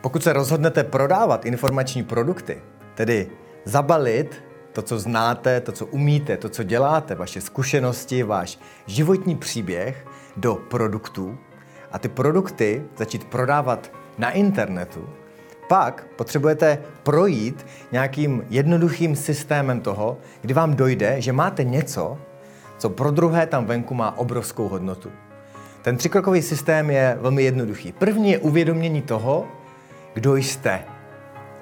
Pokud se rozhodnete prodávat informační produkty, tedy zabalit to, co znáte, to, co umíte, to, co děláte, vaše zkušenosti, váš životní příběh do produktů a ty produkty začít prodávat na internetu, pak potřebujete projít nějakým jednoduchým systémem toho, kdy vám dojde, že máte něco, co pro druhé tam venku má obrovskou hodnotu. Ten třikrokový systém je velmi jednoduchý. První je uvědomění toho, kdo jste,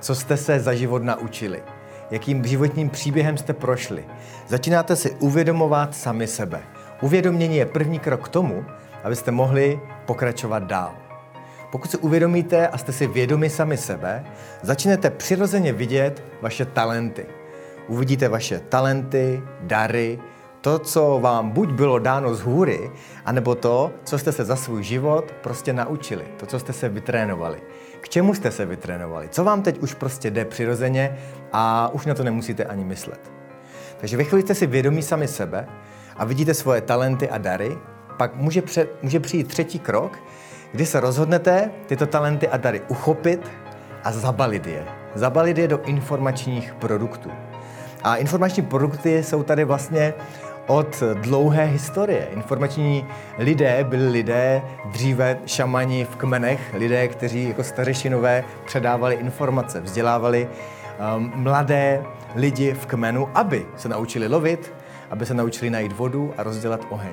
co jste se za život naučili, jakým životním příběhem jste prošli. Začínáte si uvědomovat sami sebe. Uvědomění je první krok k tomu, abyste mohli pokračovat dál. Pokud si uvědomíte a jste si vědomi sami sebe, začnete přirozeně vidět vaše talenty. Uvidíte vaše talenty, dary, to, co vám buď bylo dáno z hůry, anebo to, co jste se za svůj život prostě naučili, to, co jste se vytrénovali. K čemu jste se vytrénovali? Co vám teď už prostě jde přirozeně a už na to nemusíte ani myslet. Takže ve jste si vědomí sami sebe a vidíte svoje talenty a dary, pak může, pře- může přijít třetí krok, kdy se rozhodnete tyto talenty a dary uchopit a zabalit je. Zabalit je do informačních produktů. A informační produkty jsou tady vlastně od dlouhé historie. Informační lidé byli lidé, dříve šamani v kmenech, lidé, kteří jako stařešinové předávali informace, vzdělávali um, mladé lidi v kmenu, aby se naučili lovit, aby se naučili najít vodu a rozdělat oheň.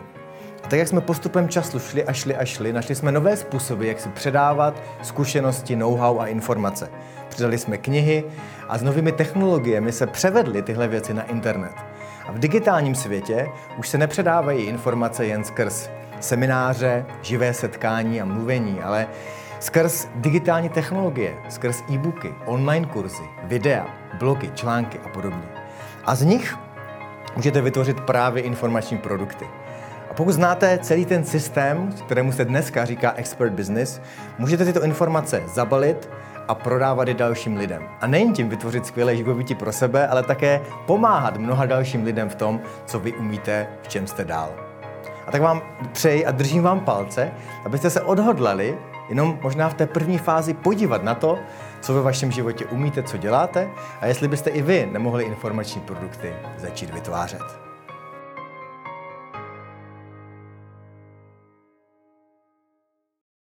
A tak jak jsme postupem času šli a šli a šli, našli jsme nové způsoby, jak si předávat zkušenosti, know-how a informace. Přidali jsme knihy a s novými technologiemi se převedly tyhle věci na internet. A v digitálním světě už se nepředávají informace jen skrz semináře, živé setkání a mluvení, ale skrz digitální technologie, skrz e-booky, online kurzy, videa, blogy, články a podobně. A z nich můžete vytvořit právě informační produkty. A pokud znáte celý ten systém, kterému se dneska říká expert business, můžete tyto informace zabalit a prodávat je dalším lidem. A nejen tím vytvořit skvělé živobytí pro sebe, ale také pomáhat mnoha dalším lidem v tom, co vy umíte, v čem jste dál. A tak vám přeji a držím vám palce, abyste se odhodlali jenom možná v té první fázi podívat na to, co ve vašem životě umíte, co děláte a jestli byste i vy nemohli informační produkty začít vytvářet.